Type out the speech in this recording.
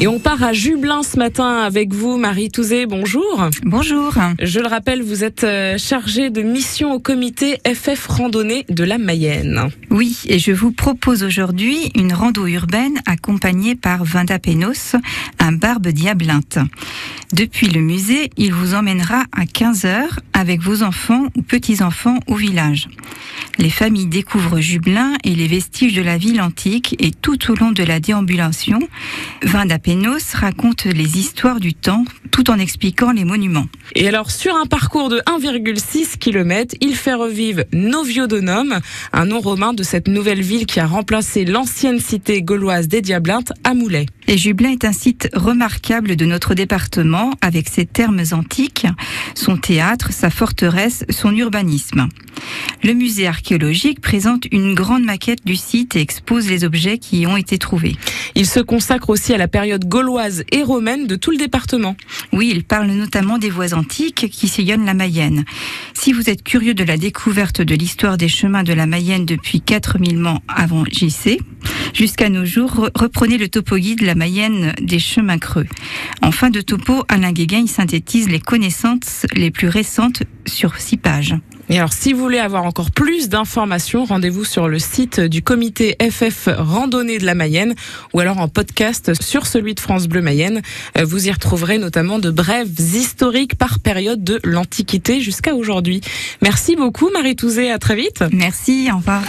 Et on part à Jublin ce matin avec vous, Marie Touzé. Bonjour. Bonjour. Je le rappelle, vous êtes euh, chargée de mission au comité FF Randonnée de la Mayenne. Oui, et je vous propose aujourd'hui une rando urbaine accompagnée par Vinda Penos, un barbe diablinte. Depuis le musée, il vous emmènera à 15h avec vos enfants ou petits-enfants au village. Les familles découvrent Jublin et les vestiges de la ville antique et tout au long de la déambulation, Vinda Penos raconte les histoires du temps tout en expliquant les monuments. Et alors, sur un parcours de 1,6 km, il fait revivre Noviodonum, un nom romain de cette nouvelle ville qui a remplacé l'ancienne cité gauloise des Diablintes à Moulay. Et Jublin est un site remarquable de notre département avec ses termes antiques, son théâtre, sa forteresse, son urbanisme. Le musée archéologique présente une grande maquette du site et expose les objets qui y ont été trouvés. Il se consacre aussi à la période gauloise et romaine de tout le département. Oui, il parle notamment des voies antiques qui sillonnent la Mayenne. Si vous êtes curieux de la découverte de l'histoire des chemins de la Mayenne depuis 4000 ans avant JC, jusqu'à nos jours, reprenez le topo guide La Mayenne des chemins creux. En fin de topo, Alain Guéguin y synthétise les connaissances les plus récentes sur six pages. Et alors, si vous voulez avoir encore plus d'informations, rendez-vous sur le site du comité FF Randonnée de la Mayenne ou alors en podcast sur celui de France Bleu Mayenne. Euh, vous y retrouverez notamment de brèves historiques par période de l'Antiquité jusqu'à aujourd'hui. Merci beaucoup, Marie Touzé. À très vite. Merci. Au revoir.